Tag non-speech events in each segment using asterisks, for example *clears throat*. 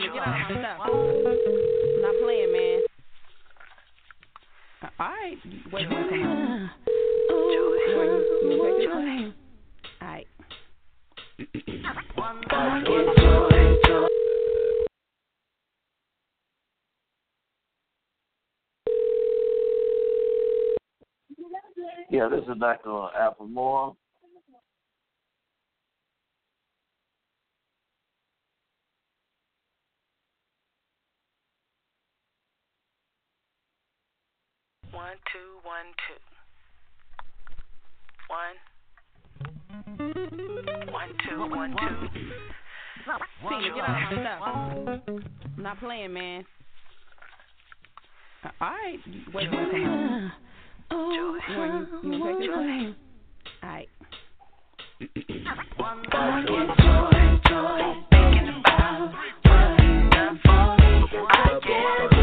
Cena, get off your stuff. I'm not playing, man. Uh, all right. Wait, wait, come on. You want- you want to take this? All right. Yeah, this is Dr. Applemore. One, two, one, two. One. One, two, one, two. Get off your stuff. I'm not playing, man. Uh, all right. Wait, wait, come on. You you want to take this? All right. Oh,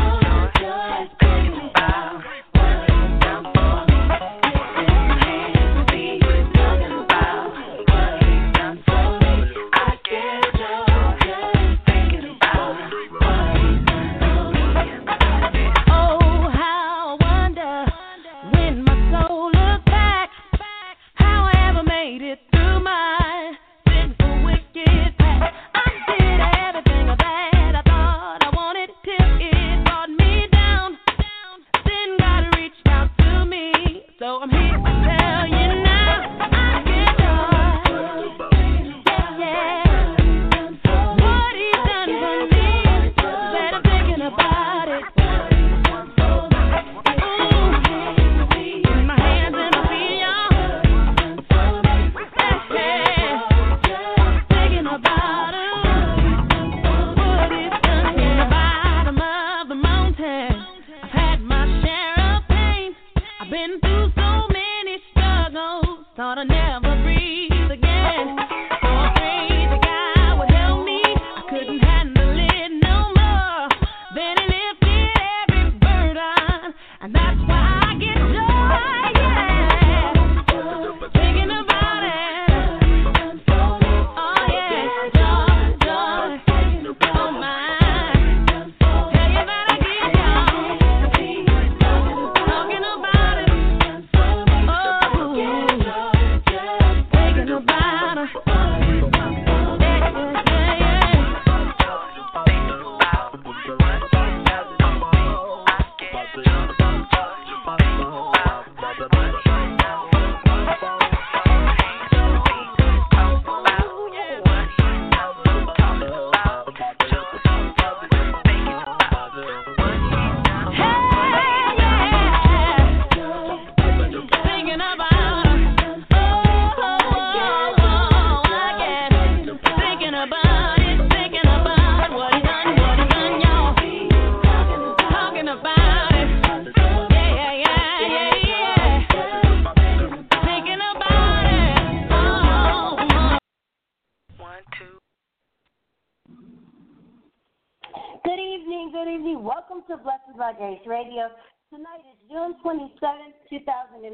Grace Radio. Tonight is June 27th, 2018.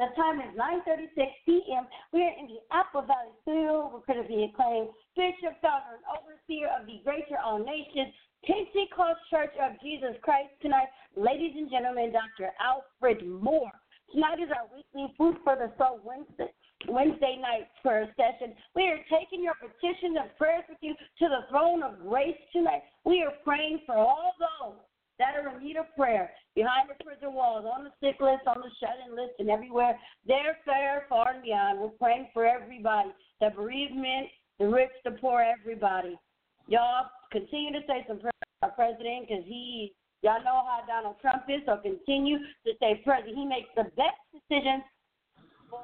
The time is 9.36 p.m. We are in the Apple Valley Studio. To be acclaimed Bishop, founder, and overseer of the Greater All Nations, Pentecost Church of Jesus Christ. Tonight, ladies and gentlemen, Dr. Alfred Moore. Tonight is our weekly Food for the Soul Wednesday. Wednesday night prayer session. We are taking your petitions and prayers with you to the throne of grace tonight. We are praying for all those that are in need of prayer behind the prison walls, on the sick list, on the shut in list, and everywhere. They're fair, far and beyond. We're praying for everybody the bereavement, the rich, the poor, everybody. Y'all continue to say some prayers for our president because he Y'all know how Donald Trump is, so continue to stay president. He makes the best decisions for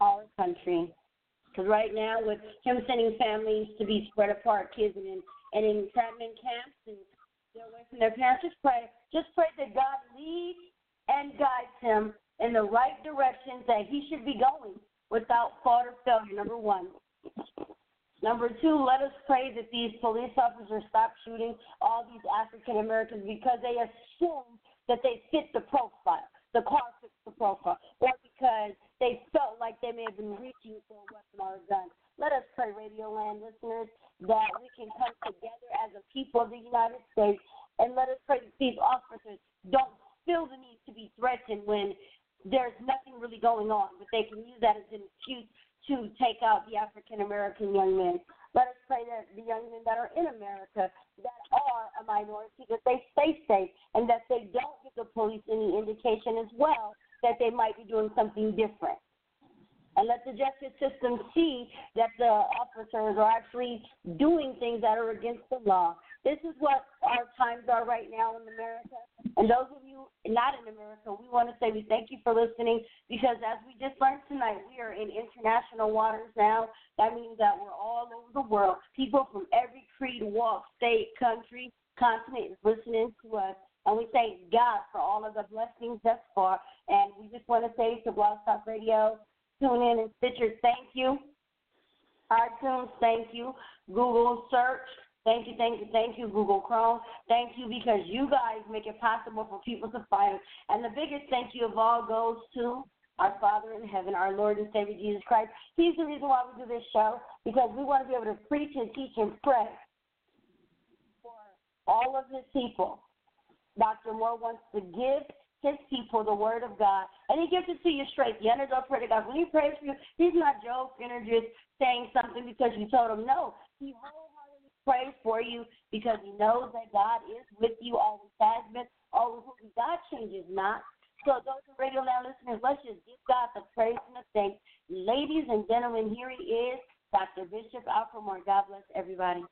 our country. Because right now, with him sending families to be spread apart, kids and in, and in entrapment camps, and they're away from their parents, just pray. Just pray that God leads and guides him in the right directions that he should be going without fault or failure, number one. Number two, let us pray that these police officers stop shooting all these African Americans because they assume that they fit the profile. The car fits the profile. Or because they felt like they may have been reaching for a weapon or a gun. Let us pray, Radio Land listeners, that we can come together as a people of the United States and let us pray that these officers don't feel the need to be threatened when there's nothing really going on, but they can use that as an excuse to take out the African American young men. Let us pray that the young men that are in America that are a minority, that they stay safe and that they don't give the police any indication as well that they might be doing something different. And let the justice system see that the officers are actually doing things that are against the law. This is what our times are right now in America. And those of you not in America, we want to say we thank you for listening because as we just learned tonight, we are in international waters now. That means that we're all over the world. People from every creed, walk, state, country, continent is listening to us. And we thank God for all of the blessings thus far. And we just want to say to Blog Talk Radio, TuneIn and Stitcher, thank you. iTunes, thank you. Google search, thank you, thank you, thank you. Google Chrome, thank you because you guys make it possible for people to find us. And the biggest thank you of all goes to our Father in heaven, our Lord and Savior Jesus Christ. He's the reason why we do this show because we want to be able to preach and teach and pray for all of his people. Dr. Moore wants to give his people the word of God. And he gives it to you straight. The underdog prayer to God. When he prays for you, he's not joking or just saying something because you told him no. He wholeheartedly prays for you because he knows that God is with you, always has been, always will be. God changes not. So those are radio now listeners, let's just give God the praise and the thanks. Ladies and gentlemen, here he is, Dr. Bishop Alfred God bless everybody.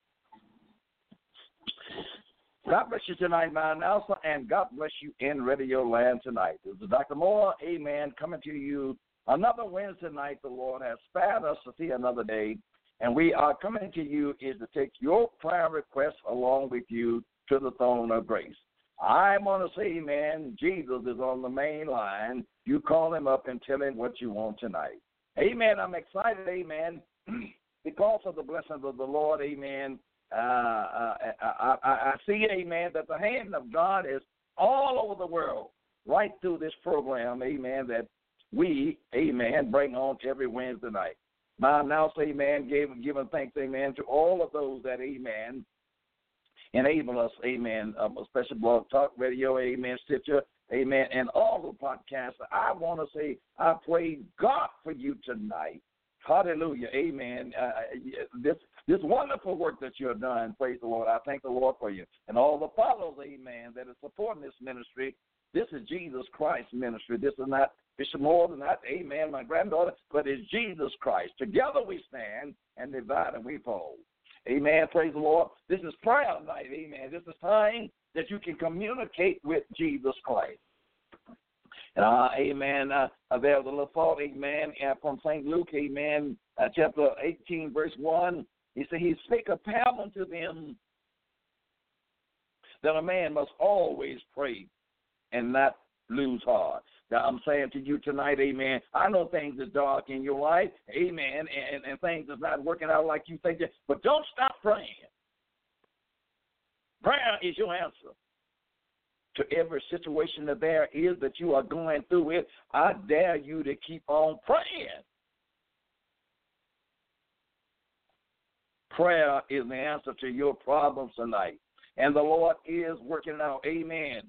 God bless you tonight, my announcer, and God bless you in Radio Land tonight. This is Dr. Moore, amen, coming to you another Wednesday night. The Lord has spared us to see another day, and we are coming to you is to take your prayer requests along with you to the throne of grace. I want to say, man, Jesus is on the main line. You call him up and tell him what you want tonight. Amen. I'm excited, amen, *clears throat* because of the blessings of the Lord, amen uh, uh, I, I, I see, amen, that the hand of God is all over the world, right through this program, amen, that we, amen, bring on to every Wednesday night. My now amen, giving, giving thanks, amen, to all of those that, amen, enable us, amen, um, especially Blog Talk Radio, amen, Stitcher, amen, and all the podcasts. I want to say, I pray God for you tonight. Hallelujah, amen. Uh, this this wonderful work that you have done. Praise the Lord. I thank the Lord for you. And all the followers, amen, that are supporting this ministry. This is Jesus Christ ministry. This is not Bishop Moore, not, amen, my granddaughter, but it's Jesus Christ. Together we stand and divide and we fall. Amen. Praise the Lord. This is prayer night. Amen. This is time that you can communicate with Jesus Christ. Uh, amen. Uh, there's a little thought, amen, from St. Luke, amen, uh, chapter 18, verse 1. He said, He spake a parable unto them that a man must always pray and not lose heart. Now, I'm saying to you tonight, amen. I know things are dark in your life, amen, and, and things are not working out like you think, but don't stop praying. Prayer is your answer to every situation that there is that you are going through it. I dare you to keep on praying. Prayer is the answer to your problems tonight. And the Lord is working out. Amen.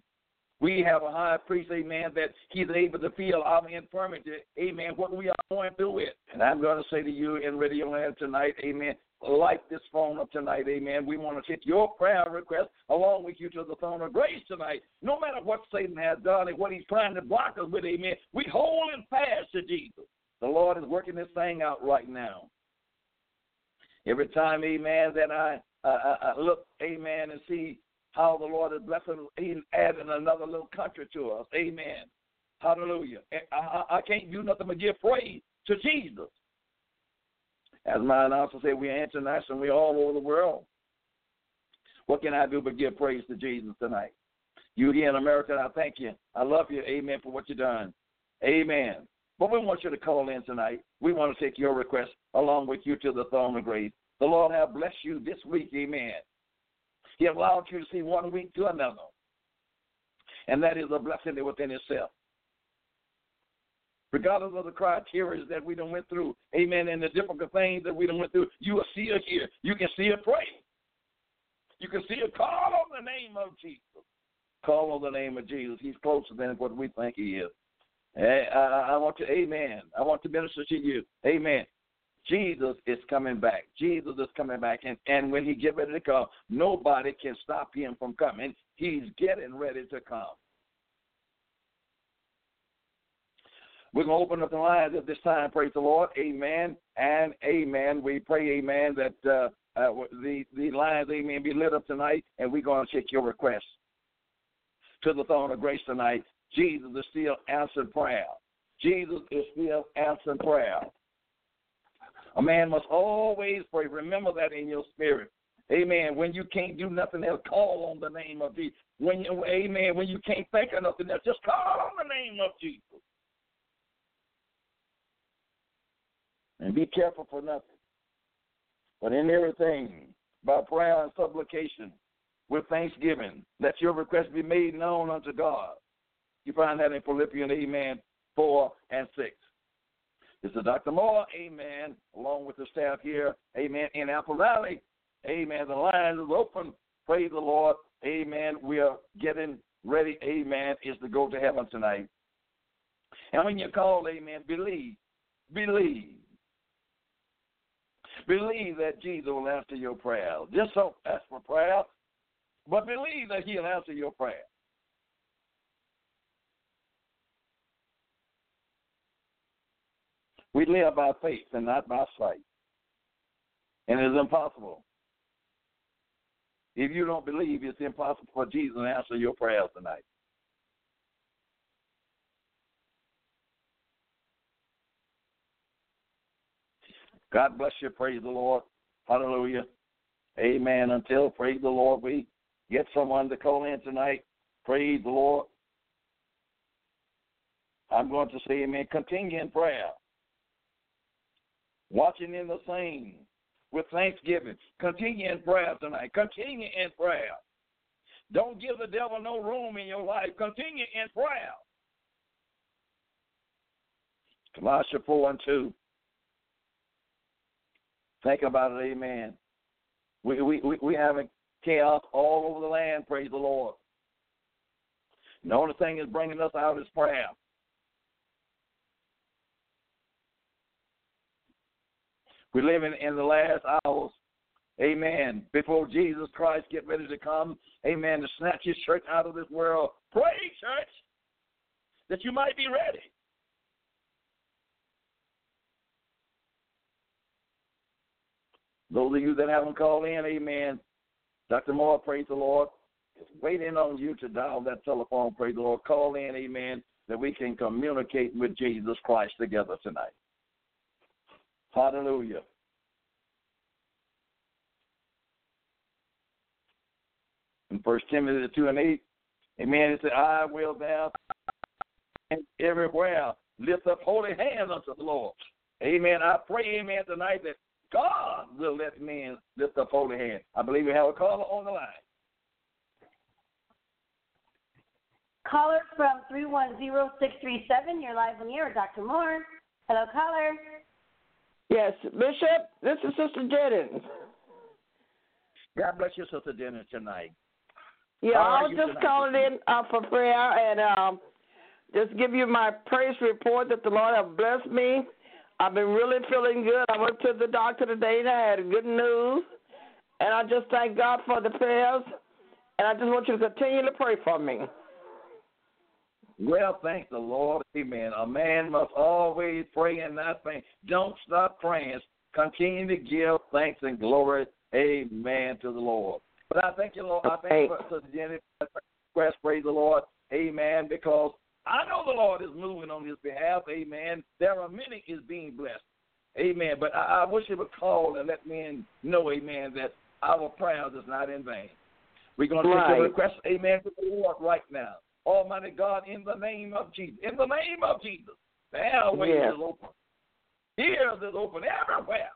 We have a high priest, amen, that he's able to feel our infirmity, amen, what we are going through it. And I'm going to say to you in Radio Land tonight, amen, light this phone up tonight, amen. We want to take your prayer request along with you to the throne of grace tonight. No matter what Satan has done and what he's trying to block us with, amen, we hold him fast to Jesus. The Lord is working this thing out right now. Every time, amen, that I, uh, I look, amen, and see how the Lord is blessing, He's adding another little country to us. Amen. Hallelujah. I, I, can't do nothing but give praise to Jesus. As my announcer said, we're international, we're all over the world. What can I do but give praise to Jesus tonight? You here in America, I thank you. I love you. Amen for what you've done. Amen. But we want you to call in tonight. We want to take your request along with you to the throne of grace. The Lord have blessed you this week. Amen. He allowed you to see one week to another. And that is a blessing within itself. Regardless of the criteria that we done went through, amen, and the difficult things that we done went through, you will see it here. You can see it pray. You can see it call on the name of Jesus. Call on the name of Jesus. He's closer than what we think he is. I, I want to, amen. I want to minister to you. Amen. Jesus is coming back. Jesus is coming back. And, and when he get ready to come, nobody can stop him from coming. He's getting ready to come. We're going to open up the lines at this time. Praise the Lord. Amen and amen. We pray, amen, that uh, uh, the, the lines, amen, be lit up tonight, and we're going to take your requests to the throne of grace tonight. Jesus is still answering prayer. Jesus is still answering prayer. A man must always pray. Remember that in your spirit. Amen. When you can't do nothing else, call on the name of Jesus. When you, amen. When you can't think of nothing else, just call on the name of Jesus. And be careful for nothing. But in everything, by prayer and supplication, with thanksgiving, let your request be made known unto God. You find that in Philippians, amen, 4 and 6. This is Dr. Moore, amen, along with the staff here, amen, in Apple Valley. Amen. The line is open. Praise the Lord. Amen. We are getting ready, amen, is to go to heaven tonight. And when you call, amen, believe. Believe. Believe that Jesus will answer your prayer. Just don't ask for prayer, but believe that He'll answer your prayer. We live by faith and not by sight. And it is impossible. If you don't believe, it's impossible for Jesus to answer your prayers tonight. God bless you. Praise the Lord. Hallelujah. Amen. Until, praise the Lord, we get someone to call in tonight. Praise the Lord. I'm going to say, amen. Continue in prayer watching in the same with thanksgiving. Continue in prayer tonight. Continue in prayer. Don't give the devil no room in your life. Continue in prayer. Colossians 4 and 2. Think about it, amen. We, we, we, we having chaos all over the land, praise the Lord. the only thing that's bringing us out is prayer. We live in, the last hours. Amen. Before Jesus Christ get ready to come, amen, to snatch his church out of this world. Pray, church, that you might be ready. Those of you that haven't called in, amen. Dr. Moore, praise the Lord. Is waiting on you to dial that telephone, praise the Lord. Call in, amen, that we can communicate with Jesus Christ together tonight. Hallelujah. In First Timothy two and eight, Amen. It said, "I will thou everywhere lift up holy hands unto the Lord." Amen. I pray, Amen, tonight that God will let men lift up holy hands. I believe we have a caller on the line. Caller from 310637, you're live on the air, Dr. Moore. Hello, caller. Yes, Bishop, this is Sister Jennings. God bless you, Sister Jennings, tonight. Yeah, I was just tonight, calling in uh, for prayer and um, just give you my praise report that the Lord have blessed me. I've been really feeling good. I went to the doctor today and I had good news. And I just thank God for the prayers. And I just want you to continue to pray for me. Well, thank the Lord. Amen. A man must always pray and not faint. Don't stop praying. Continue to give thanks and glory. Amen to the Lord. But I thank you, Lord. I thank you for Sister Jenny. Request, praise the Lord. Amen. Because I know the Lord is moving on his behalf. Amen. There are many is being blessed. Amen. But I, I wish you would call and let men know, amen, that our prayers is not in vain. We're going to Right. take a request, amen, to the Lord right now. Almighty God, in the name of Jesus. In the name of Jesus. The airways Yes. is open. Ears is open everywhere.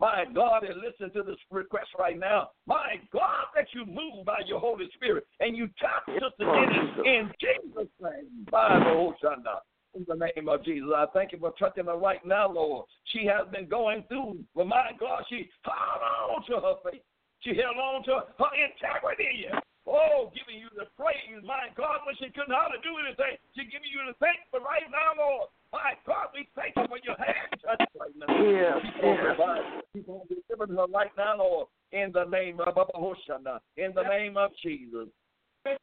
My God, and listen to this request right now. My God, that you move by your Holy Spirit and you touch Sister Jenny in Jesus' name. By the Shanda. In the name of Jesus, I thank you for touching her right now, Lord. She has been going through, but my God, she held on to her faith. She held on to her integrity. Oh, giving you the praise, my God, when she couldn't hardly do anything. She giving you the thanks, but right now, Lord, my God, we thank you for your hand touch right now. Yes, Keep on reviving. Keep on delivering her right now, Lord, in the name of Hoshana, in the name of Jesus.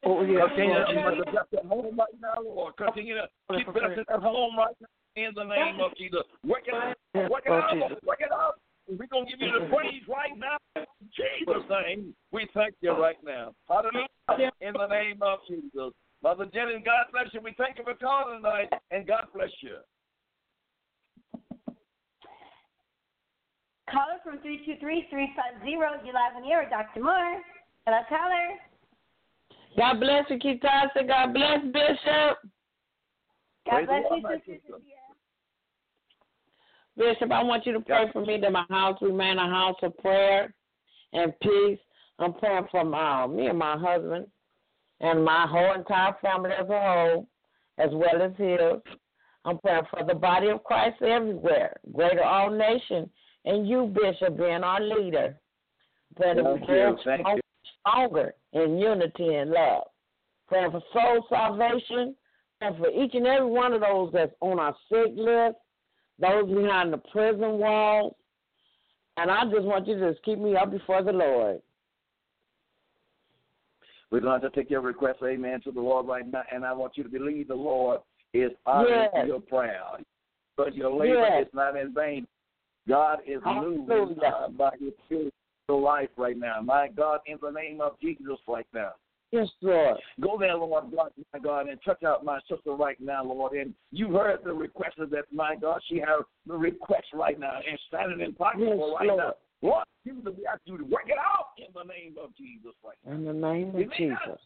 Oh, yes, Continue to bless at home right now, Lord. Continue to keep blessing at home right now in the name of Jesus. Work it out. Work it out. Work it out. We're going to give you the praise right now. In Jesus' name, we thank you right now. Hallelujah. In the name of Jesus. Mother Jenny, God bless you. We thank you for calling tonight, and God bless you. Caller from 323-350, you're live on the air Dr. Moore. Hello, caller. God bless you, Kitasa. God bless Bishop. God Praise bless you, my Sister sister. Cynthia. Bishop, I want you to pray for me that my house remain a house of prayer and peace. I'm praying for my, me and my husband and my whole entire family as a whole, as well as his. I'm praying for the body of Christ everywhere, greater all nation, and you, Bishop, being our leader. Praying Thank grow you, thank strong- you. stronger in unity and love. Praying for soul salvation, praying for each and every one of those that's on our sick list, those behind the prison walls. And I just want you to just keep me up before the Lord. We're going to take your request, amen, to the Lord right now, and I want you to believe the Lord is honoring Yes. your prayer. But your labor Yes. is not in vain. God is moving uh, by His Spirit to life right now. My God, in the name of Jesus right now. Yes, Lord. Go there, Lord God, my God, and touch out my sister right now, Lord. And you heard the request that, my God, she has the request right now and standing in pocket Yes, right Lord. now. Lord, you we ask you to work it out in the name of Jesus right now. In the name of not Jesus.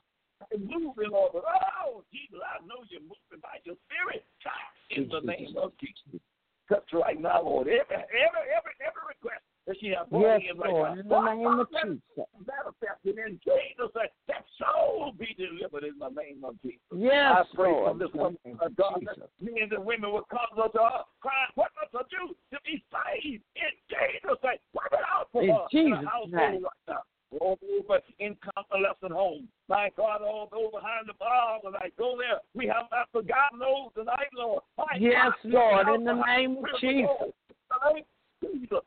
moving, Lord. But, oh, Jesus, I know you're moving by your spirit. Touch in the name of Jesus. Touch right now, Lord. Every, every, every, every request that she has brought Yes, in right now. In the name of Jesus. Manifested in Jesus' name. That soul be delivered in the name of Jesus. Yes, I pray Lord. from this woman, of God, that men and women will come to her, crying, what must I do to be saved? In Jesus' name. Work it out for In her in Jesus' the household right now. All over in convalescent home. My God, all those behind the bar tonight. Go there. We have not forgotten those tonight, Lord. My Yes, God, Lord, in the name of Jesus. Jesus. My God, for your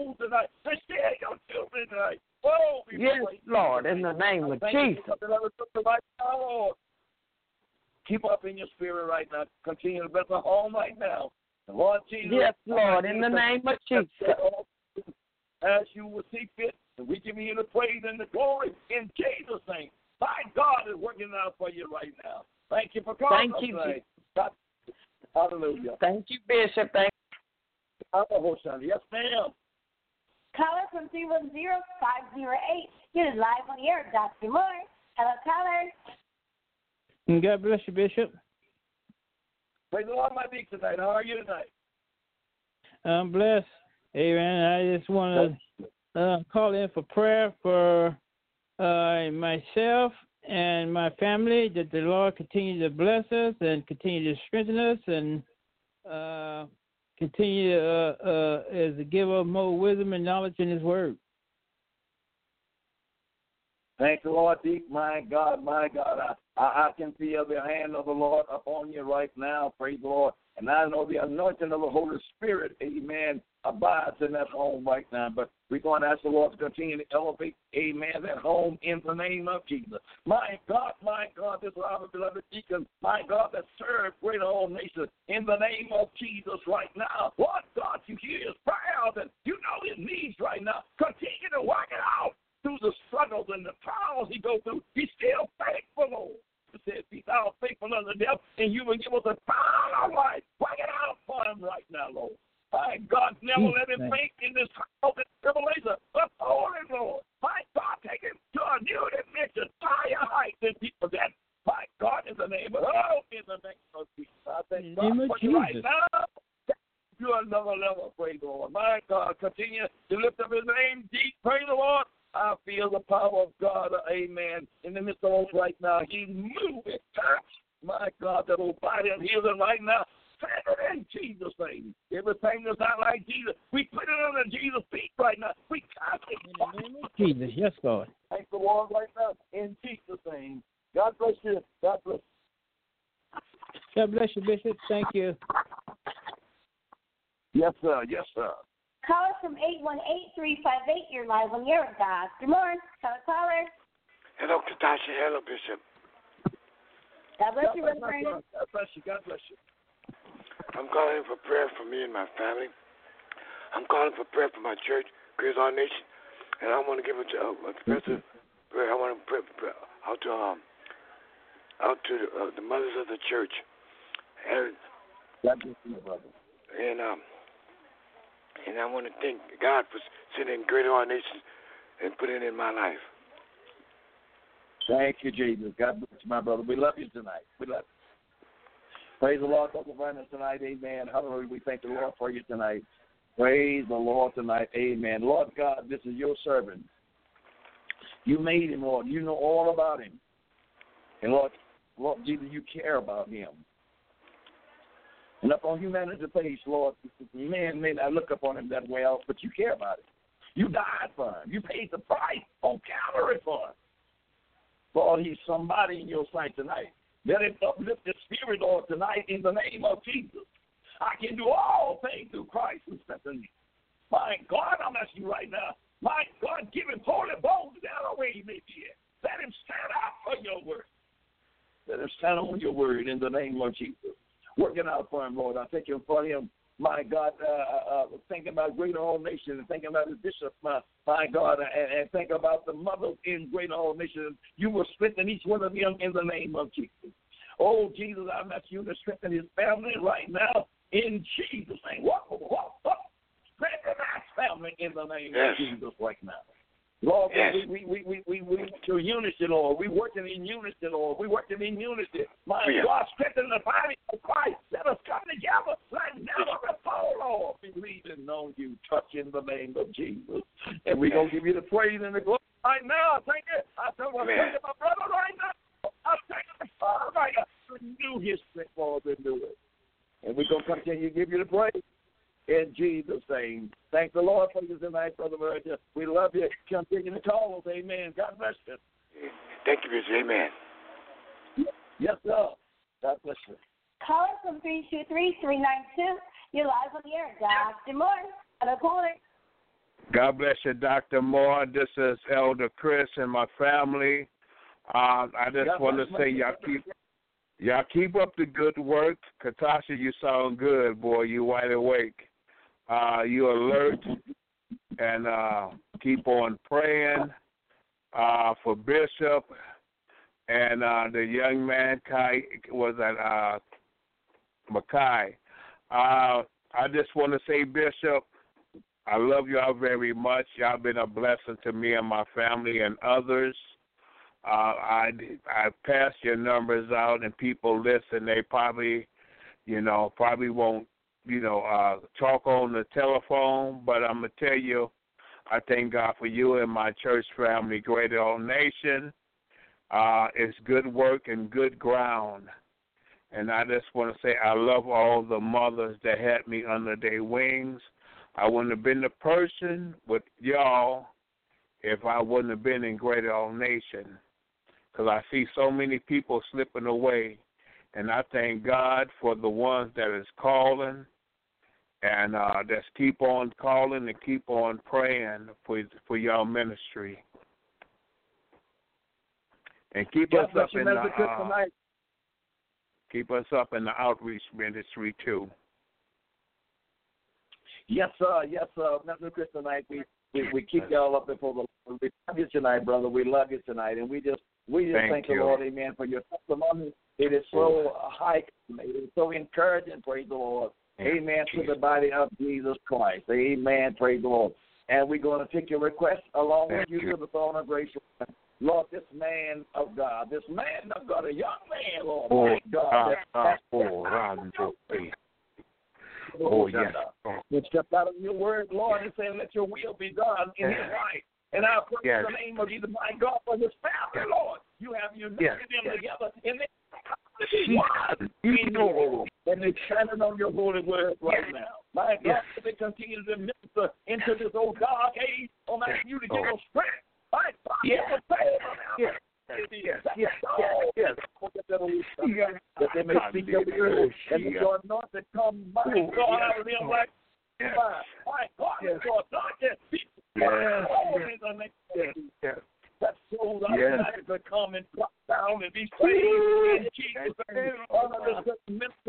soul tonight. To share your children tonight. Oh, Yes, Lord, in the name of Jesus. for coming over to the right now, Lord. Keep up in your spirit right now. Continue to bless the home right now. The Lord Jesus. Yes, Lord, in the name of Jesus. As you will see fit, and we give you the praise and the glory in Jesus' name. My God is working out for you right now. Thank you for calling Thank you. God- Hallelujah. Thank you, Bishop. Thank Hallelujah. Yes, ma'am. Caller from 310-508, you're live on the air Dr. Moore. Hello, caller. And God bless you, Bishop. Praise the Lord, my big tonight. How are you tonight? I'm blessed. Amen. I just want to uh, call in for prayer for uh, myself and my family that the Lord continue to bless us and continue to strengthen us and uh, continue uh, uh, as to give us more wisdom and knowledge in His Word. Thank the Lord, deep. My God, my God. I, I, I can feel the hand of the Lord upon you right now. Praise the Lord. And I know the anointing of the Holy Spirit, amen, abides in that home right now. But we're going to ask the Lord to continue to elevate, amen, that home in the name of Jesus. My God, my God, this is our beloved deacon, my God, that serves greater all nations in the name of Jesus right now. Lord God, you hear his prayers and you know his needs right now. Continue to work it out through the struggles and the trials he goes through, he's still faithful, Lord. He said, Be thou faithful unto death, and you will give us a of life. Bring it out for him right now, Lord. My God, never Mm, let him think in this trial and tribulation. Hold him, Lord. My God, take him to a new dimension, higher heights than people that. My God, in the name of oh, in the name of Jesus. I thank God for you right now. You another level, praise the Lord. My God, continue to lift up his name deep, praise the Lord. I feel the power of God, amen, in the midst of us right now. He's moving, touch. My God, that old body of healing right now. Send it in Jesus' name. Everything that's not like Jesus, we put it under Jesus' feet right now. We cast it. In the name of Jesus. Yes, God. Thank the Lord right now in Jesus' name. God bless you. God bless God bless you, Bishop. Thank you. Yes, sir. Yes, sir. Caller from 818-358, you're live on your God. Good morning. Caller, caller. Hello, Katasha. Hello, Bishop. God bless God you, bless, Brother my Brandon. son. God bless you. God bless you. I'm calling for prayer for me and my family. I'm calling for prayer for my church, Grace Our Nation, and I want to give a, a, a special prayer. I want to pray, pray out to um out to the, uh, the mothers of the church, and God bless you, my brother. and um and I want to thank God for sending Greater All Nation and putting it in my life. Thank you, Jesus. God bless you, my brother. We love you tonight. We love you. Praise the Lord, Dr. Brandon, tonight. Amen. Hallelujah. We thank the Lord for you tonight. Praise the Lord tonight. Amen. Lord God, this is your servant. You made him, Lord. You know all about him. And Lord, Lord Jesus, you care about him. And upon humanity's face, Lord, man may not look upon him that well, but you care about him. You died for him. You paid the price on Calvary for him. Lord, he's somebody in your sight tonight. Let him uplift his spirit, Lord, tonight in the name of Jesus. I can do all things through Christ who strengthens me. My God, I'm asking you right now. My God, give him holy bones down where he may be. Let him stand out for your word. Let him stand on your word in the name of Jesus. Working out for him, Lord. I thank you for him. My God, uh, uh, thinking about Greater All Nation and thinking about the bishop, my, my God, and, and think about the mothers in Greater All Nation. You will strengthen each one of them in the name of Jesus. Oh, Jesus, I'm asking you to strengthen his family right now in Jesus' name. Walk, walk, walk. Strengthen that family in the name Yes. of Jesus right now. Lord, Yes. we, we, we, we, we, we to unity, Lord. We working in unity, Lord. We working in unity. My oh, Yeah. God, strengthen the body of Christ. Let us come together like never before, Lord. Believing on you, touch in the name of Jesus. And we're going to give you the praise and the glory right now. Thank you. I tell you, Amen. thank you, my brother, right now. I thank my father, right now. Renew his strength, Lord, renew it. And we're going to continue to give you the praise in Jesus' name. Thank the Lord for you tonight, Brother Virgil. We love you. Continue to call us. Amen. God bless you. Thank you, Bishop. Amen. Yes, sir. God bless you. Caller from 323-392, you're live on the air. God. Good morning. Caller, caller. God bless you, Dr. Moore. This is Elder Chris and my family. Um, I just God want to say you. y'all keep y'all keep up the good work. Katasha, you sound good, boy. You wide awake. Uh, you alert and uh, keep on praying uh, for Bishop and uh, the young man Kai was at uh, Mackay. Uh, I just want to say, Bishop, I love y'all very much. Y'all been a blessing to me and my family and others. Uh, I I passed your numbers out and people listen. They probably, you know, probably won't, you know, uh, talk on the telephone. But I'm gonna tell you, I thank God for you and my church family, Greater All Nation. Uh, it's good work and good ground. And I just want to say I love all the mothers that had me under their wings. I wouldn't have been the person with y'all if I wouldn't have been in Greater All Nation. Because I see so many people slipping away. And I thank God for the ones that is calling and uh, just keep on calling and keep on praying for for y'all ministry. And keep God us up in the uh, keep us up in the outreach ministry too. Yes, sir. Yes, sir. Mr. Chris, tonight we, we, we keep y'all up before the Lord We love you tonight, brother. We love you tonight, and we just we just Thank thank, the Lord, Amen, for your testimony. It is so high, it is so encouraging. Praise the Lord. Amen to the body of Jesus Christ. Amen. Praise the Lord. And we're going to take your request along with you, you. to the throne of grace. Lord, this man of God, this man of God, a young man, Lord, Oh, my God, ah, that, ah, oh. Oh, yes. Oh, stepped out of your word, Lord, and saying, Let your will be done in his life. And I pray Yes. in the name of Jesus, my God, for his family, Lord. You have united Yes. them Yes. together in this Jesus. one You in know. you. And they're standing on your holy word right Yes. now. My God, Yes. they continue to minister into this old dark age, I'm asking you to give Oh. them strength. My God, Yes. give them favor now. Yes. Yes, yes, yes, yes, yes. Yes. That they may speak your word and that your anointing come by Oh, God yes. out of them like Yes. fire. My God, Yes. your anointing be Yes. all in the name of Yes. Jesus. Yes. That souls are Yes. united to come and drop down and be saved in Jesus' name. Under this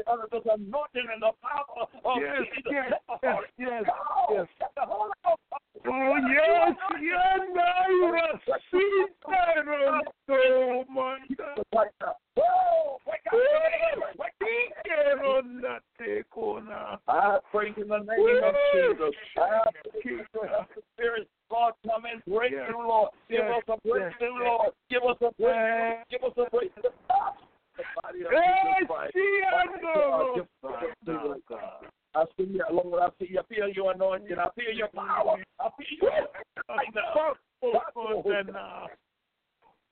under this anointing and the power of Yes, Jesus. yes, Let the yes, Holy yes, Ghost, yes. let the Holy Ghost Oh, yes, yes, Naira, Sita, oh, my God. Right now. Whoa, wake up. Oh, Wake up. Quiero na te cona. I pray in the name of Woo! Jesus. I pray for the Spirit, Lord, come and break Yes. through, Lord. Give Yes. us a breakthrough, Yes. Lord. Give us a breakthrough. Yes. Give us a breakthrough. The body of Eh, Jesus Christ. sí, My ando, God, give us a Santa. breakthrough, God. I see you, Lord. I see you. I feel your anointing. I feel your power. I feel your right now. Fuck, fuck, now.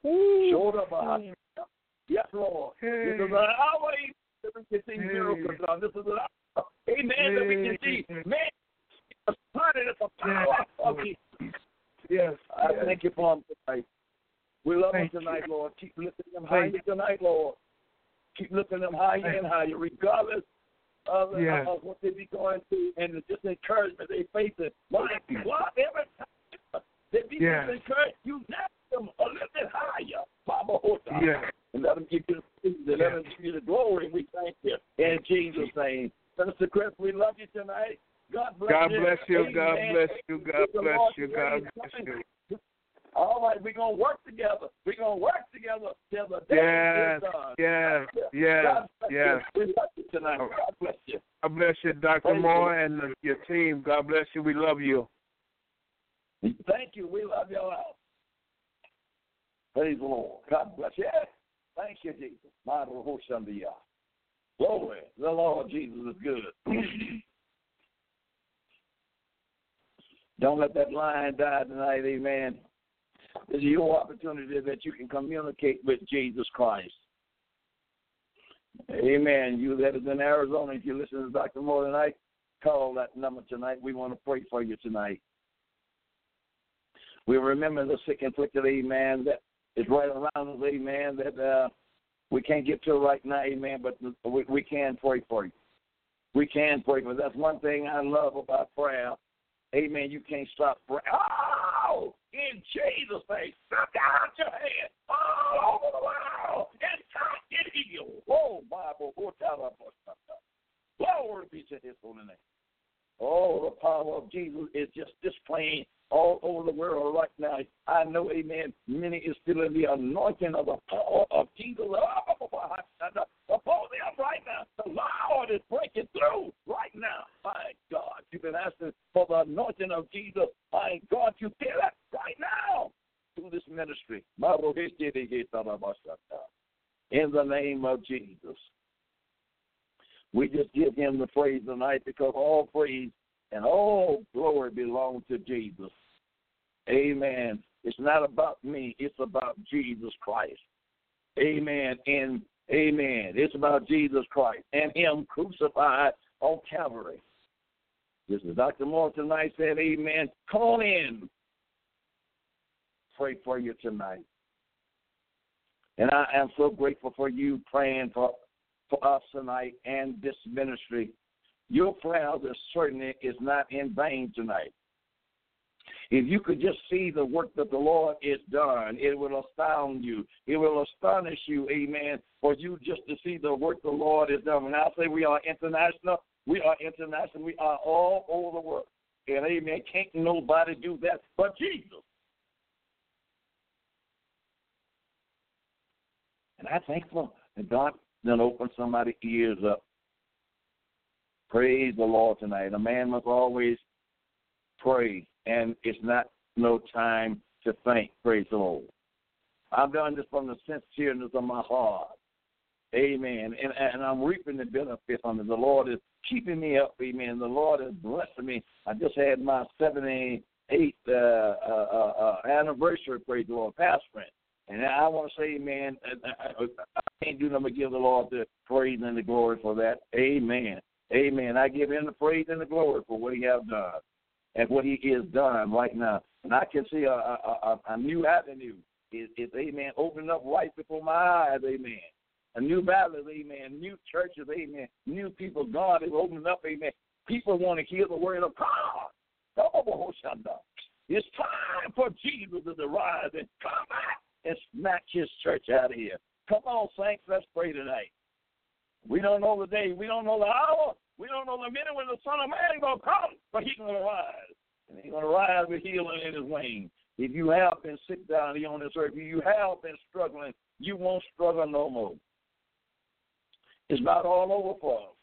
Shoulder behind. Yes, Lord. This is an hour that we can see miracles done. This is an hour, amen, that we can see man started at the power of Jesus. Yes. I thank you for him tonight. We love Thank him tonight, Lord. Keep lifting them Thank higher tonight, Lord. Keep lifting them higher and higher, regardless of, Yes. of what they be going through and the disencouragement they facing. My God, every time they be Yes. disencouraged, you lift them a little bit higher. Baba Hota. Yes. And let them give you the praise and let them give you the glory. We thank you. In Jesus' name. Minister Chris, we love you tonight. God bless God you. bless you. God Amen. bless you. God The bless Lord you. is God ready. bless you. All right, we're going to work together. We're going to work together till the day Yes. is done. Yes. Yes. God bless Yes. you. We love you tonight. God bless you. God bless you, Dr. Thank you. Moore, and uh, your team. God bless you. We love you. Thank you. We love you all. Praise the Lord. God bless you. Thank you, Jesus. My Lord, Shandia. Glory. The Lord Jesus is good. *clears throat* Don't let that lion die tonight, amen. This is your opportunity that you can communicate with Jesus Christ. Amen. You that is in Arizona, if you listen to Dr. Moore tonight, call that number tonight. We want to pray for you tonight. We remember the sick and afflicted, amen, that is right around us, amen, that uh, we can't get to right now, amen, but we, we can pray for you. We can pray for you. That's one thing I love about prayer. Amen. You can't stop praying. Oh, in Jesus' name, stretch out your hand all over the world healed. Oh, Bible, go. Glory be to his holy name. Oh, the power of Jesus is just displaying all over the world right now. I know, amen, many is feeling the anointing of the power of Jesus upon them right now. The Lord is breaking through right now. My God, you've been asking for the anointing of Jesus. My God, you feel it right now through this ministry. In the name of Jesus. We just give him the praise tonight because all praise and all glory belong to Jesus. Amen. It's not about me, it's about Jesus Christ. Amen. And amen. It's about Jesus Christ and him crucified on Calvary. This is Dr. Moore tonight said, Amen. Call in. Pray for you tonight. And I am so grateful for you praying for, for us tonight and this ministry. Your prayers are certainly is not in vain tonight. If you could just see the work that the Lord has done, it will astound you. It will astonish you, amen, for you just to see the work the Lord has done. When I say we are international, we are international. We are all over the world. And amen, can't nobody do that but Jesus. And I'm thankful that God then opened somebody's ears up. Praise the Lord tonight. A man must always pray, and it's not no time to think. Praise the Lord. I've done this from the sincereness of my heart. Amen. And and I'm reaping the benefits from it. The Lord is keeping me up. Amen. The Lord is blessing me. I just had my 78th uh, uh, uh, uh, anniversary. Praise the Lord, pastoring. And I want to say, man, I, I, I can't do nothing but give the Lord the praise and the glory for that. Amen. Amen. I give him the praise and the glory for what he has done and what he is done right now. And I can see a, a, a, a new avenue is, is, amen, opening up right before my eyes, amen. A new valley, amen. New churches, amen. New people, God is opening up, amen. People want to hear the word of God. It's time for Jesus to rise and come back and snatch his church out of here. Come on, saints, let's pray tonight. We don't know the day. We don't know the hour. We don't know the minute when the Son of Man is going to come, but he's going to rise. And he's going to rise with healing in his wings. If you have been sick down here on this earth, if you have been struggling, you won't struggle no more. It's not all over for us.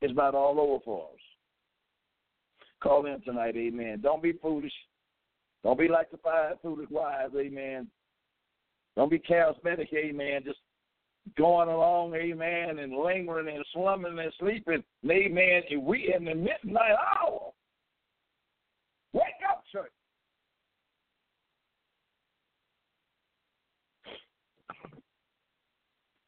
It's not all over for us. Call in tonight, amen. Don't be foolish. Don't be like the five foolish wives, amen. Don't be charismatic, amen. Just going along, amen, and lingering and slumming and sleeping, amen. And we in the midnight hour. Wake up, church.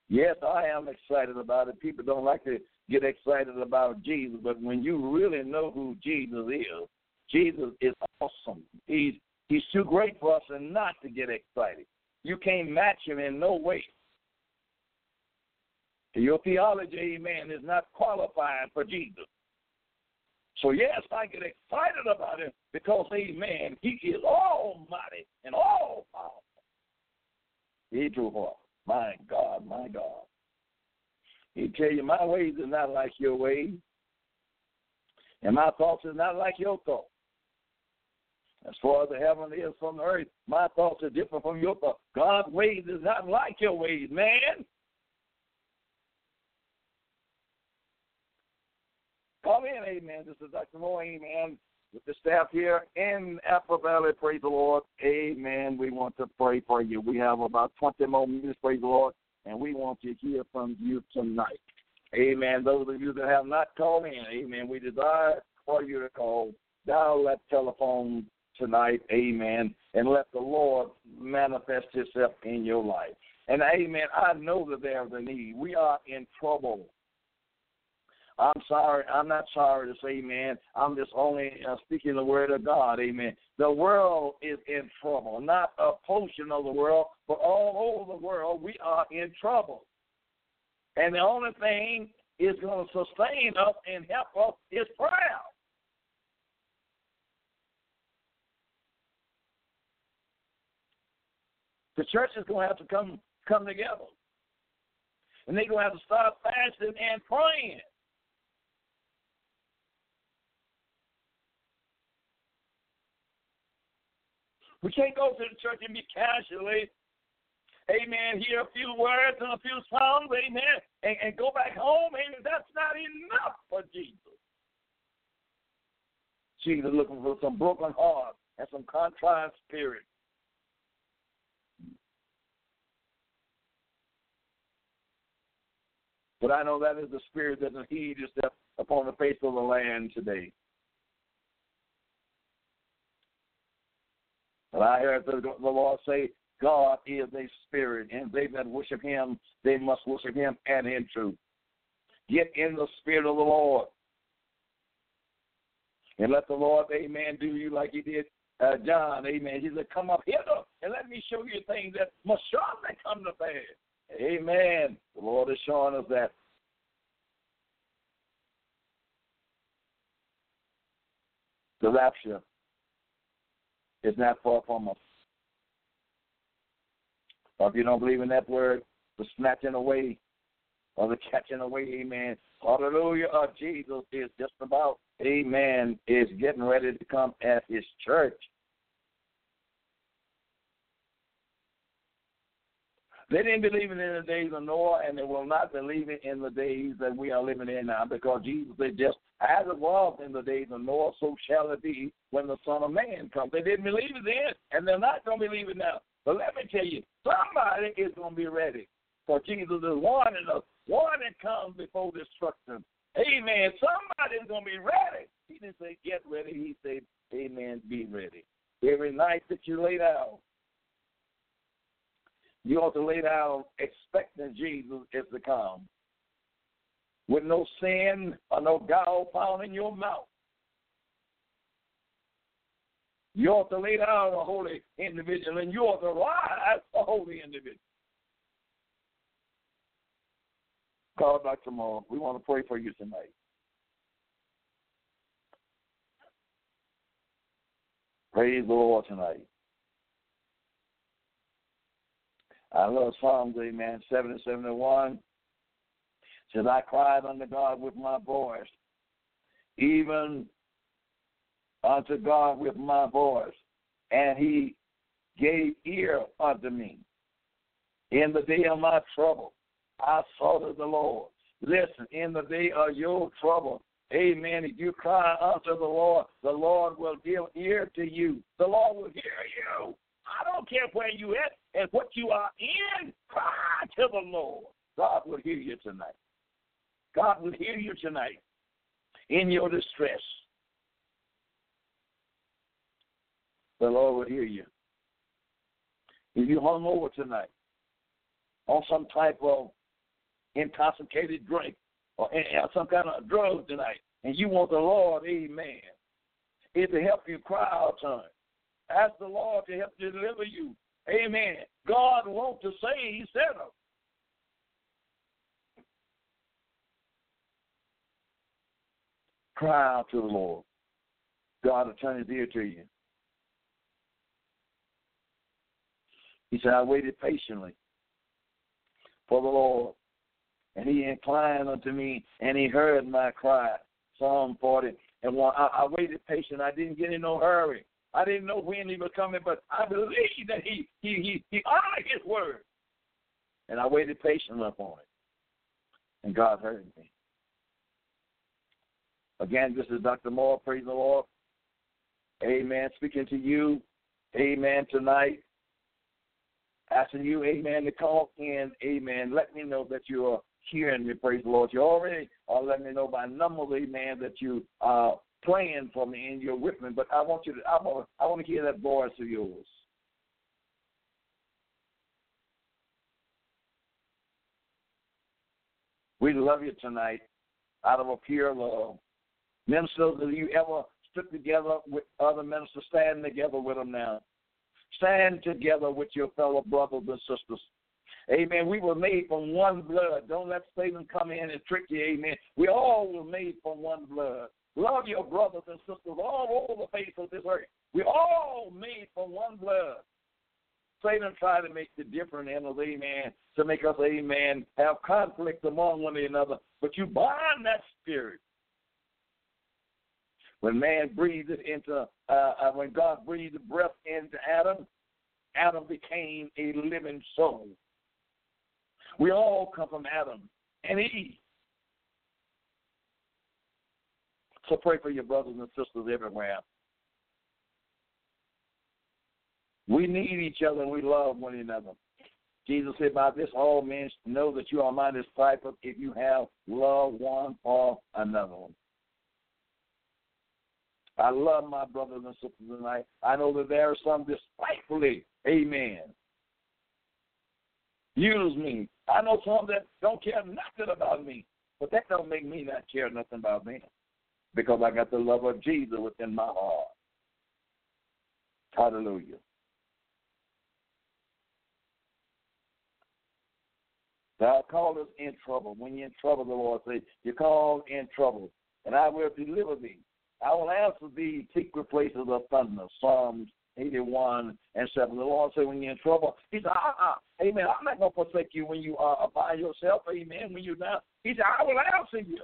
Yes, I am excited about it. People don't like to get excited about Jesus, but when you really know who Jesus is, Jesus is awesome. He's he's too great for us and not to get excited. You can't match him in no way. Your theology, amen, is not qualified for Jesus. So yes, I get excited about him because, amen, he is almighty and all powerful. Drew My God, my God. He tell you, my ways are not like your ways, and my thoughts are not like your thoughts. As far as the heaven is from the earth, my thoughts are different from your thoughts. God's ways is not like your ways, man. Come in, amen. This is Dr. Moore, amen, with the staff here in Apple Valley. Praise the Lord. Amen. We want to pray for you. We have about 20 more minutes, praise the Lord, and we want to hear from you tonight. Amen. Those of you that have not called in, amen, we desire for you to call. Dial that telephone tonight, amen, and let the Lord manifest himself in your life. And amen, I know that there's a need. We are in trouble. I'm sorry. I'm not sorry to say, man. I'm just only uh, speaking the word of God. Amen. The world is in trouble. Not a portion of the world, but all over the world, we are in trouble. And the only thing is going to sustain us and help us is prayer. The church is going to have to come come together, and they're going to have to start fasting and praying. We can't go to the church and be casually, amen, hear a few words and a few songs, amen, and, and go back home. Amen. That's not enough for Jesus. Jesus looking for some broken heart and some contrite spirit. But I know that is the spirit that he just upon the face of the land today. But I heard the, the Lord say, God is a spirit, and they that worship him, they must worship him and in truth. Get in the spirit of the Lord. And let the Lord, amen, do you like he did uh, John, amen. He said, Come up here and let me show you things that must surely come to pass. Amen. The Lord is showing us that. The rapture is not far from us. If you don't believe in that word, the snatching away or the catching away, amen. Hallelujah. Of Jesus is just about, amen, is getting ready to come at his church. They didn't believe it in the days of Noah, and they will not believe it in the days that we are living in now, because Jesus said, just as it was in the days of Noah, so shall it be when the Son of Man comes. They didn't believe it then, and they're not going to believe it now. But let me tell you, somebody is going to be ready. For Jesus is warning us, warning comes before destruction. Amen. Somebody's going to be ready. He didn't say get ready. He said, Amen, be ready. Every night that you lay down, you ought to lay down expecting Jesus is to come. With no sin or no gall found in your mouth. You ought to lay down a holy individual and you ought to rise a holy individual. Call back tomorrow. We want to pray for you tonight. Praise the Lord tonight. I love Psalms, amen, 7 and 71. Says, I cried unto God with my voice, even unto God with my voice, and he gave ear unto me. In the day of my trouble, I sought the Lord. Listen, in the day of your trouble, amen, if you cry unto the Lord, the Lord will give ear to you. The Lord will hear you. I don't care where you at and what you are in, cry to the Lord. God will hear you tonight. God will hear you tonight in your distress. The Lord will hear you. If you hung over tonight on some type of intoxicated drink or some kind of drug tonight, and you want the Lord, amen, is to help you cry out time. Ask the Lord to help deliver you. Amen. God wants to save He said him. Cry out to the Lord. God will turn his ear to you. He said, I waited patiently for the Lord, and he inclined unto me, and he heard my cry. Psalm 40 and one. I, I waited patient. I didn't get in no hurry. I didn't know when he was coming, but I believe that he he he, he honored his word. And I waited patiently upon it. And God heard me. Again, this is Dr. Moore. Praise the Lord. Amen. Speaking to you. Amen. Tonight. Asking you, amen, to call in. Amen. Let me know that you are hearing me. Praise the Lord. You already are letting me know by number, amen, that you are praying for me and you're. But I want you to, I want, I want to hear that voice of yours. We love you tonight out of a pure love. Ministers, have you ever stood together with other ministers? Stand together with them now. Stand together with your fellow brothers and sisters. Amen. We were made from one blood. Don't let Satan come in and trick you. Amen. We all were made from one blood. Love your brothers and sisters all over the face of this earth. We all made from one blood. Satan tried to make the different in us, amen, to make us, amen, have conflict among one another. But you bind that spirit. When man breathed into, uh, uh, when God breathed breath into Adam, Adam became a living soul. We all come from Adam and Eve. So pray for your brothers and sisters everywhere. We need each other and we love one another. Jesus said, By this all men know that you are my disciples if you have love one for another. I love my brothers and sisters tonight. I know that there are some despitefully, amen, use me. I know some that don't care nothing about me, but that don't make me not care nothing about them because I got the love of Jesus within my heart. Hallelujah. God called us in trouble. When you're in trouble, the Lord says, You're called in trouble, and I will deliver thee. I will answer thee secret places of thunder. Psalms 81 and 7. The Lord said, When you're in trouble, He said, uh-uh. Amen. I'm not going to forsake you when you are by yourself. Amen. When you're down. He said, I will answer you.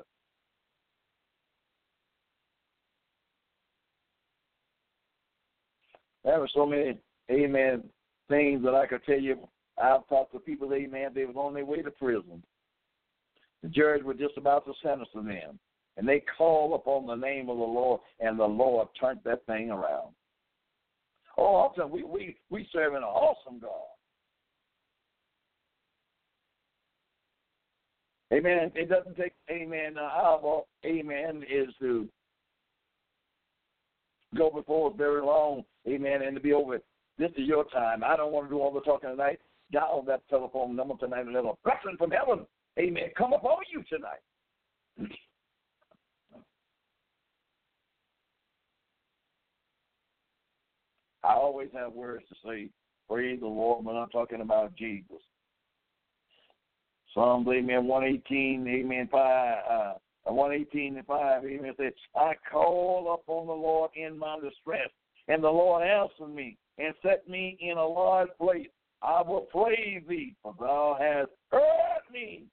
There were so many, amen, things that I could tell you I've talked to people, amen, they was on their way to prison. The judge was just about to sentence them. And they called upon the name of the Lord, and the Lord turned that thing around. Oh, awesome. We, we, we serve an awesome God. Amen. It doesn't take, amen, our, amen, is to go before very long, amen, and to be over. This is your time. I don't want to do all the talking tonight. Dial that telephone number tonight and let a blessing from heaven, amen, come upon you tonight. I always have words to say, praise the Lord, when I'm talking about Jesus. Psalms, amen, 118, amen, 5, uh, 118 and 5, amen, says, I call upon the Lord in my distress, and the Lord answered me and set me in a large place. I will praise thee, for thou hast heard me,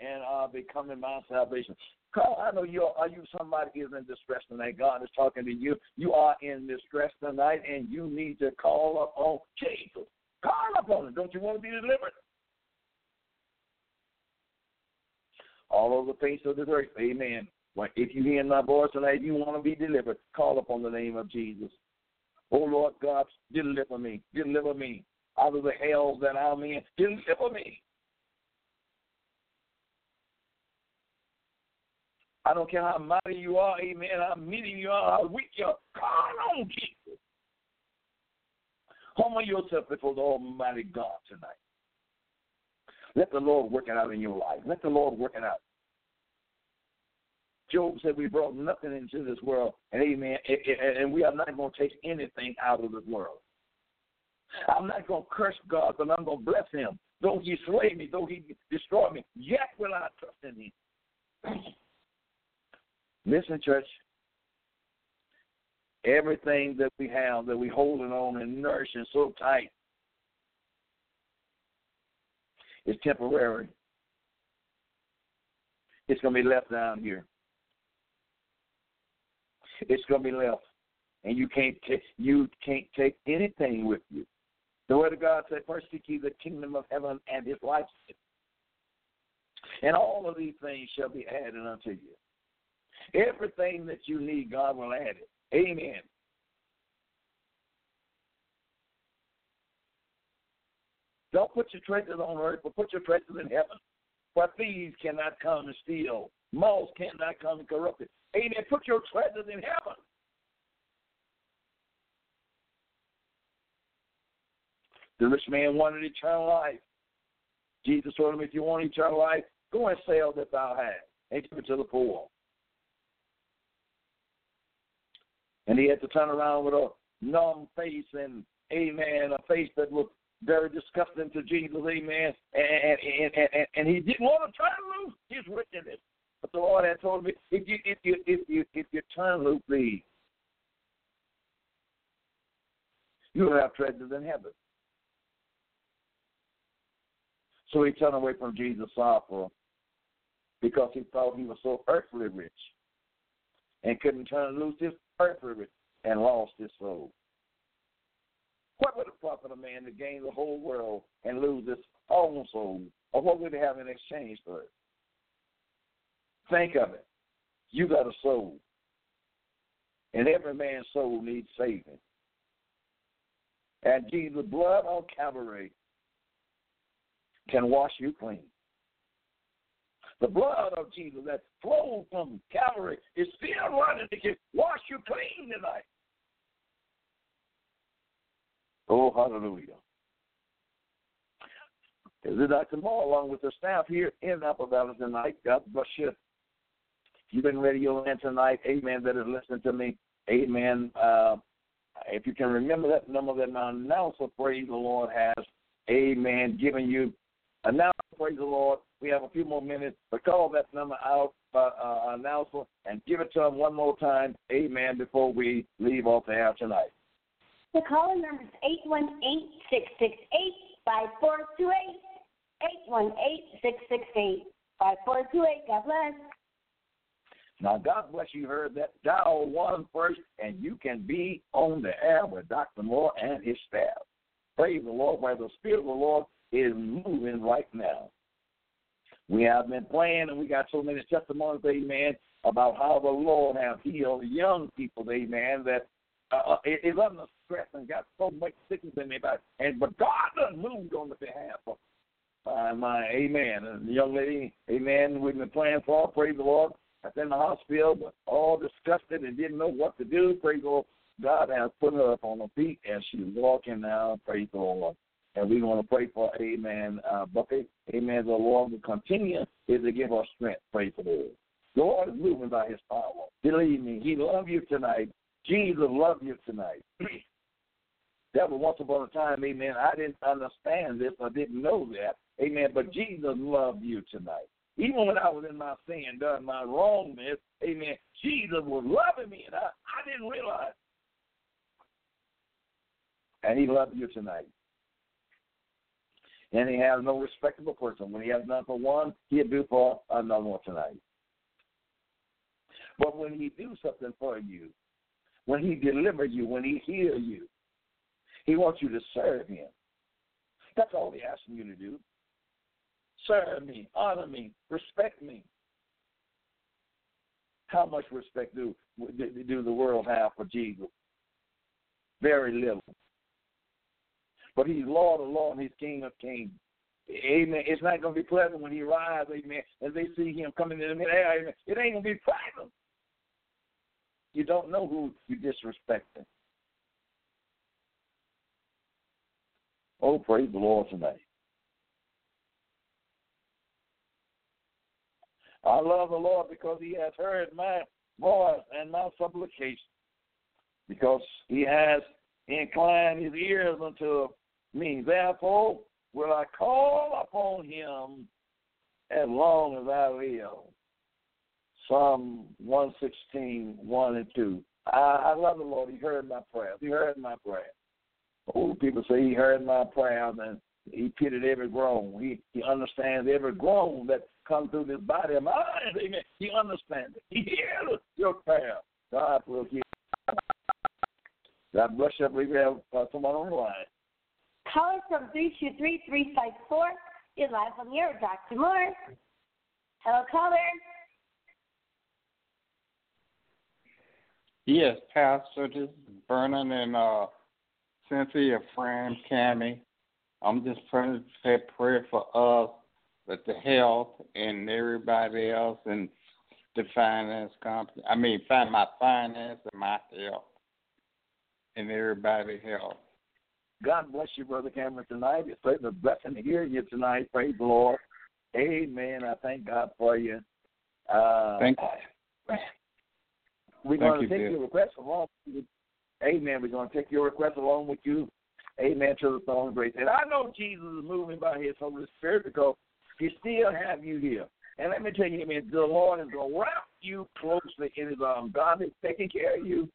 and are becoming my salvation. Carl, I know you are. Are you somebody is in distress tonight? God is talking to you. You are in distress tonight, and you need to call upon Jesus. Call upon Him. Don't you want to be delivered? All over the face of the earth, Amen. Well, if you hear my voice tonight, you want to be delivered. Call upon the name of Jesus. Oh Lord God, deliver me, deliver me out of the hell that I'm in. Deliver me. I don't care how mighty you are, amen, how meeting you are, how weak you are. Call on Jesus. Humble yourself before the Almighty God tonight. Let the Lord work it out in your life. Let the Lord work it out. Job said we brought nothing into this world, and amen, and we are not going to take anything out of this world. I'm not going to curse God, but I'm going to bless him. Though he slay me, though he destroy me, yet will I trust in him. *clears throat* Listen, church. Everything that we have that we holding on and nourishing so tight is temporary. It's going to be left down here. It's going to be left, and you can't take you can't take anything with you. The word of God said, "First seek ye the kingdom of heaven and His righteousness, and all of these things shall be added unto you." Everything that you need, God will add it. Amen. Don't put your treasures on earth, but put your treasures in heaven. For thieves cannot come and steal, moths cannot come and corrupt it. Amen. Put your treasures in heaven. The rich man wanted eternal life. Jesus told him, if you want eternal life, go and sell that thou hast and give it to the poor. And he had to turn around with a numb face and, amen, a face that looked very disgusting to Jesus, amen. And, and, and, and he didn't want to turn loose his wickedness. But the Lord had told me, if you if you if you if you turn loose these, you'll have treasures in heaven. So he turned away from Jesus sorrowful because he thought he was so earthly rich and couldn't turn loose his earthly rich and lost his soul. What would it profit a man to gain the whole world and lose his own soul? Or what would he have in exchange for it? Think of it. You got a soul. And every man's soul needs saving. And Jesus' blood on Calvary can wash you clean. The blood of Jesus that flowed from Calvary is still running to get wash you clean tonight. Oh, hallelujah. Is Dr. Moore along with the staff here in Apple Valley tonight. God bless you. You've been radio land tonight. Amen. That is listening to me. Amen. Uh, if you can remember that number that my announcer, praise the Lord, has, amen, giving you. Announcer, praise the Lord, we have a few more minutes, but call that number out, uh, uh, announcer, and give it to him one more time, amen, before we leave off the air tonight. The calling number is 818 668 5428. 818 668 5428. God bless. Now, God bless you. Heard that. Dial one first, and you can be on the air with Dr. Moore and his staff. Praise the Lord. Where the Spirit of the Lord is moving right now. We have been playing, and we got so many testimonies, amen, about how the Lord has healed young people, amen, that uh, it, it under stress and got so much sickness in their body. And but God done moved on the behalf of uh, my amen. And the young lady, amen, we've been praying for, praise the Lord. I was in the hospital, but all disgusted and didn't know what to do. Praise the Lord. God has put her up on her feet and she's walking now. Praise the Lord. And we want to pray for Amen uh, Bucket. Amen. The Lord will continue is to give us strength. Praise the Lord. The Lord is moving by his power. Believe me, he loves you tonight. Jesus loves you tonight. *clears throat* that was once upon a time, amen. I didn't understand this. I didn't know that. Amen. But Jesus loved you tonight. Even when I was in my sin, done my wrongness, amen, Jesus was loving me, and I, I didn't realize. And he loved you tonight. And he has no respectable person. When he has done for one, he'll do for another one tonight. But when he do something for you, when he deliver you, when he heal you, he wants you to serve him. That's all he's asking you to do. Serve me, honor me, respect me. How much respect do do the world have for Jesus? Very little. But he's Lord of Lords and he's King of Kings. Amen. It's not going to be pleasant when he rises, amen, and they see him coming in the amen. It ain't going to be pleasant. You don't know who you're disrespecting. Oh, praise the Lord tonight. I love the Lord because he has heard my voice and my supplication, because he has inclined his ears unto me. Therefore will I call upon him as long as I live. Psalm 116, 1 and 2. I, I love the Lord. He heard my prayers. He heard my prayer. Old people say he heard my prayers and he pitied every groan. He he understands every groan that comes through this body of mine. Amen. He understands it. He hears your prayer. God will hear. God bless you. I believe we have uh, someone on the line. Caller from 323-354 is live on the air. Dr. Moore. Hello, caller. Yes, Pastor. This is Vernon and uh, Cynthia, your friend Cammy. I'm just praying to say prayer for us, with the health and everybody else, and the finance company. I mean, find my finance and my health, and everybody health. God bless you, Brother Cameron, tonight. It's such a blessing to hear you tonight. Praise the Lord. Amen. I thank God for you. Uh, Thank you. We're going to take dear. your request along. With you. Amen. We're going to take your request along with you. Amen. To the throne of grace. And I know Jesus is moving by His Holy Spirit because He still have you here. And let me tell you, amen, the Lord is wrap you closely in His arms. God is taking care of you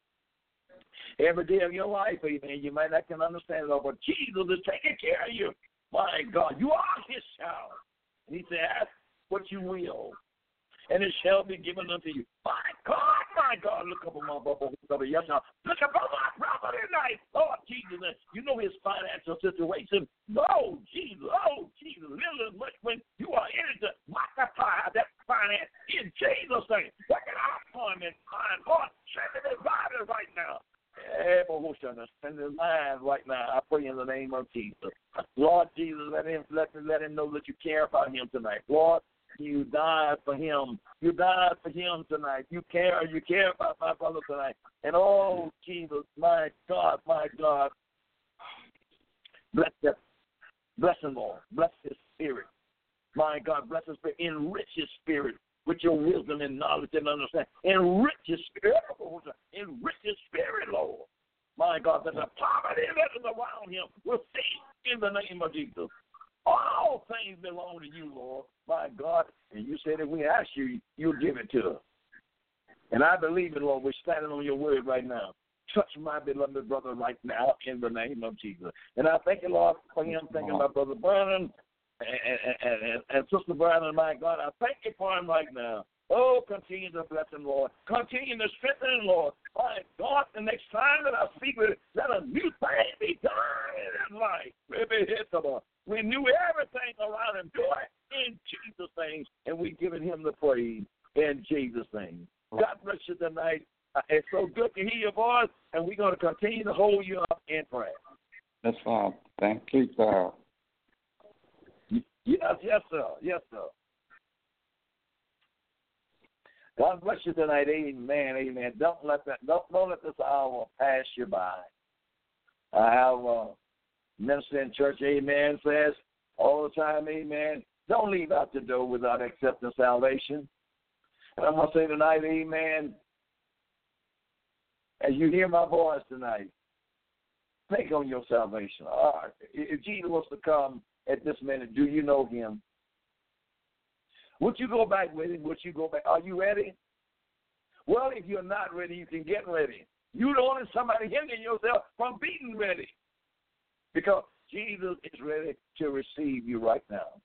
every day of your life. Amen. You might not can understand it all, but Jesus is taking care of you. My God, you are His child. And He said, ask what you will and it shall be given unto you. My God, my God, look up on my bubble. Yes, now. Look up on my brother tonight. Lord Jesus, and you know his financial situation. Oh, Jesus, oh, Jesus, little as much when you are in it to multiply that finance in Jesus' name. It out for him and find, Lord, send it body right now. Send his mind right now. I pray in the name of Jesus. Lord Jesus, let him let, let him know that you care about him tonight. Lord, you died for him. You died for him tonight. You care. You care about my brother tonight. And oh, Jesus, my God, my God, bless him. Bless him, Lord. Bless his spirit. My God, bless his spirit. Enrich his spirit with your wisdom and knowledge and understanding. Enrich his spirit. Enrich his spirit, Lord. My God, that the poverty that is around him will cease in the name of Jesus. All things belong to you, Lord, my God. And you said if we ask you, you'll give it to us. And I believe it, Lord. We're standing on your word right now. Touch my beloved brother right now in the name of Jesus. And I thank you, Lord, for him. Thank you, my brother Vernon. and, and, and, and Sister Brandon, my God, I thank you for him right now. Oh, continue to bless him, Lord. Continue to strengthen him, Lord. My God, the next time that I speak with him, let a new thing be done in his life. Maybe hit them up. Renew everything around him. Do it in Jesus' name. And we giving him the praise in Jesus' name. God bless you tonight. Uh, it's so good to hear your voice, and we're going to continue to hold you up in prayer. That's fine. Thank you, sir. Yes, yes, sir. Yes, sir. God bless you tonight. Amen. Amen. Don't let that don't don't let this hour pass you by. I have a minister in church, amen, says all the time, amen. Don't leave out the door without accepting salvation. And I'm gonna say tonight, amen. As you hear my voice tonight, think on your salvation. Right. If Jesus was to come at this minute, do you know him? Would you go back with him? Would you go back? Are you ready? Well, if you're not ready, you can get ready. You don't want somebody hindering yourself from being ready. Because Jesus is ready to receive you right now.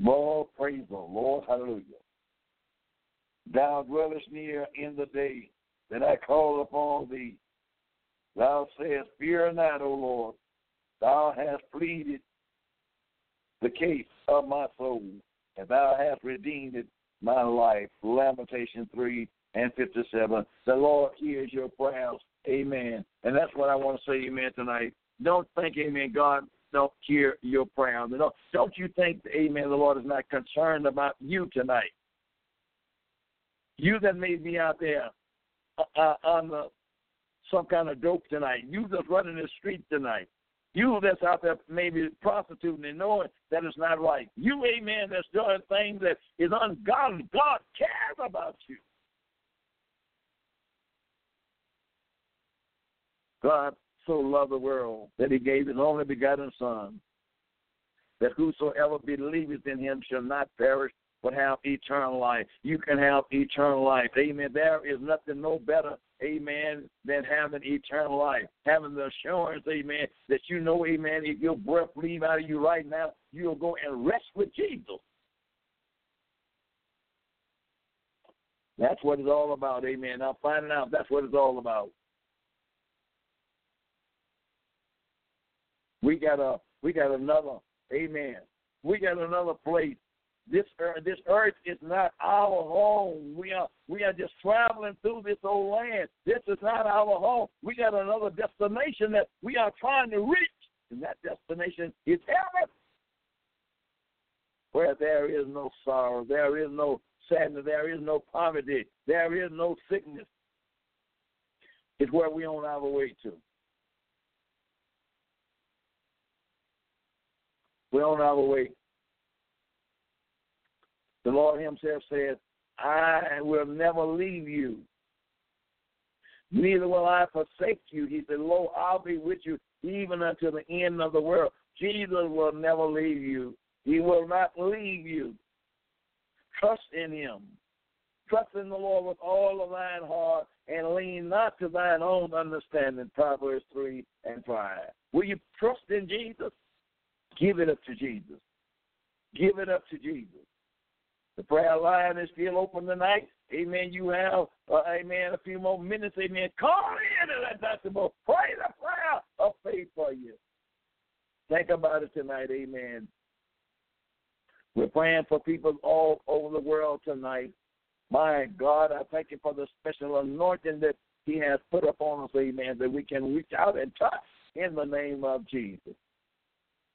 Lord, praise the Lord, hallelujah. Thou dwellest near in the day that I call upon thee. Thou sayest, Fear not, O Lord. Thou hast pleaded the case of my soul, and thou hast redeemed my life. Lamentation 3 and 57. The Lord hears your prayers. Amen. And that's what I want to say, amen, tonight. Don't think, amen, God don't hear your prayers. Don't, don't you think, amen, the Lord is not concerned about you tonight. You that may be out there uh, uh, on the, some kind of dope tonight. You that's running the street tonight. You that's out there maybe prostituting and knowing that it's not right. You, amen, that's doing things that is ungodly. God cares about you. God so loved the world that he gave his only begotten Son, that whosoever believeth in him shall not perish but have eternal life. You can have eternal life. Amen. There is nothing no better, amen, than having eternal life. Having the assurance, amen, that you know, amen, if your breath leave out of you right now, you'll go and rest with Jesus. That's what it's all about, amen. I'm finding out that's what it's all about. We got a we got another, amen. We got another place this earth, this earth is not our home. We are we are just traveling through this old land. This is not our home. We got another destination that we are trying to reach, and that destination is heaven, where there is no sorrow, there is no sadness, there is no poverty, there is no sickness. It's where we on our way to. We're on our way the Lord Himself says, I will never leave you. Neither will I forsake you. He said, Lo, I'll be with you even until the end of the world. Jesus will never leave you. He will not leave you. Trust in Him. Trust in the Lord with all of thine heart and lean not to thine own understanding. Proverbs 3 and 5. Will you trust in Jesus? Give it up to Jesus. Give it up to Jesus. The prayer line is still open tonight. Amen. You have, uh, amen, a few more minutes. Amen. Call in and let Dr. Mo pray the prayer of faith for you. Think about it tonight. Amen. We're praying for people all over the world tonight. My God, I thank you for the special anointing that He has put upon us, amen, that we can reach out and touch in the name of Jesus.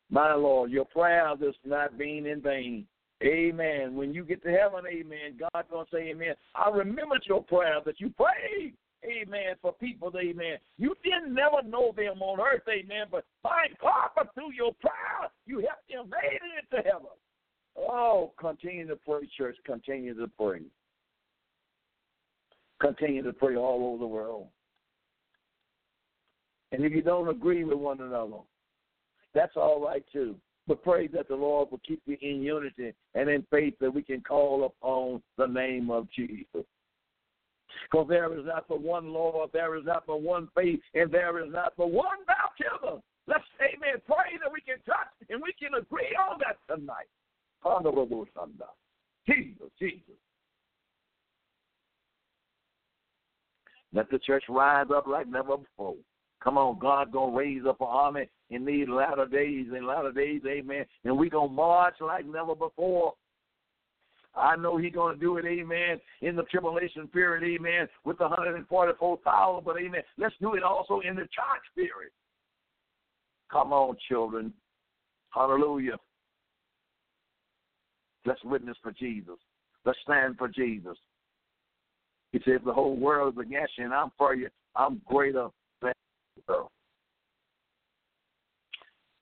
My Lord, your prayers is not being in vain. Amen. When you get to heaven, amen, God's going to say, amen. I remembered your prayer that you prayed, amen, for people, amen. You didn't never know them on earth, amen, but by God, through your prayer, you helped them made it into heaven. Oh, continue to pray, church. Continue to pray. Continue to pray all over the world. And if you don't agree with one another, that's all right too. But pray that the Lord will keep you in unity and in faith that we can call upon the name of Jesus. For there is not but one Lord, there is not but one faith, and there is not but one baptism. Let's, amen, pray that we can touch and we can agree on that tonight. Honorable Sunday. Jesus, Jesus. Let the church rise up like never before. Come on, God gonna raise up an army in these latter days, in latter days, amen. And we gonna march like never before. I know He's gonna do it, amen, in the tribulation period, amen, with the 144,000, but amen, let's do it also in the church period. Come on, children. Hallelujah. Let's witness for Jesus. Let's stand for Jesus. He says the whole world is against you, and I'm for you. I'm greater you.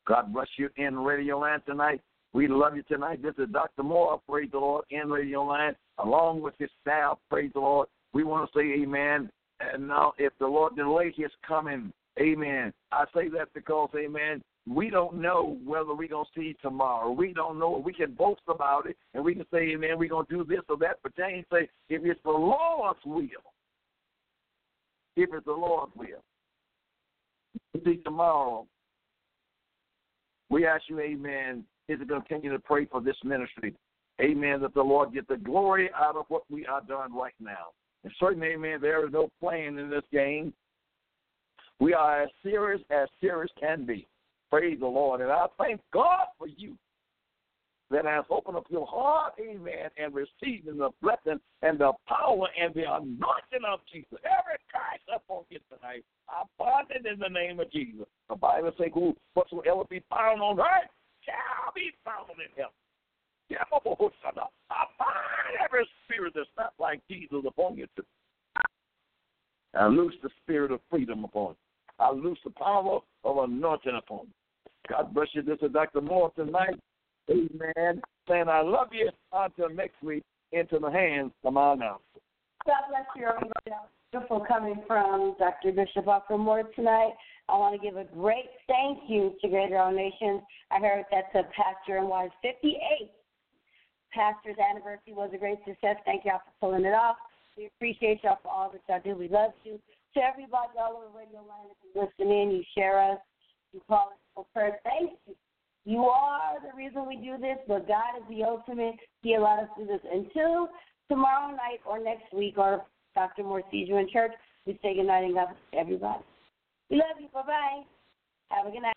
God bless you in Radio Land tonight. We love you tonight. This is Dr. Moore, praise the Lord, in Radio Land, along with his staff, praise the Lord. We want to say amen. And now, if the Lord delay his coming, amen. I say that because, amen, we don't know whether we're going to see tomorrow. We don't know. We can boast about it, and we can say, amen, we're going to do this or that. But James say, if it's the Lord's will, if it's the Lord's will, see tomorrow. We ask you, amen, is to continue to pray for this ministry. Amen, that the Lord get the glory out of what we are doing right now. And certainly, amen, there is no playing in this game. We are as serious as serious can be. Praise the Lord. And I thank God for you that has opened up your heart, amen, and receiving the blessing and the power and the anointing of Jesus. Every curse upon you tonight, I bind it in the name of Jesus. The Bible says, Who whatsoever be found on earth shall be found in heaven. I bind every spirit that's not like Jesus upon you. Tonight. I loose the spirit of freedom upon you. I loose the power of anointing upon you. God bless you. This is Dr. Moore tonight. Amen. Saying I love you until next week into the hands of my announcer. God bless you. Beautiful coming from Dr. Bishop Moore tonight. I want to give a great thank you to Greater All Nations. I heard that's a pastor and wife 58. Pastor's anniversary was a great success. Thank y'all for pulling it off. We appreciate y'all for all that y'all do. We love you. To everybody all over Radio Land, if you listen in, you share us, you call us for prayer. Thank you. You are the reason we do this, but God is the ultimate. He allowed us to do this until tomorrow night or next week, or Dr. Moore sees you in church. We say good night and God everybody. We love you. Bye bye. Have a good night.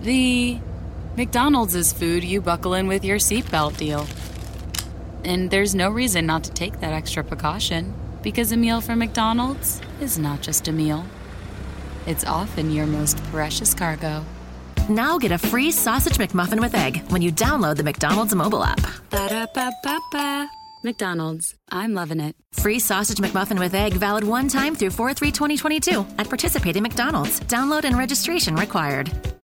The McDonald's is food you buckle in with your seatbelt deal. And there's no reason not to take that extra precaution because a meal from McDonald's is not just a meal, it's often your most precious cargo. Now get a free sausage McMuffin with egg when you download the McDonald's mobile app. Ba-da-ba-ba-ba. McDonald's. I'm loving it. Free sausage McMuffin with egg valid one time through 4 3 2022 at participating McDonald's. Download and registration required.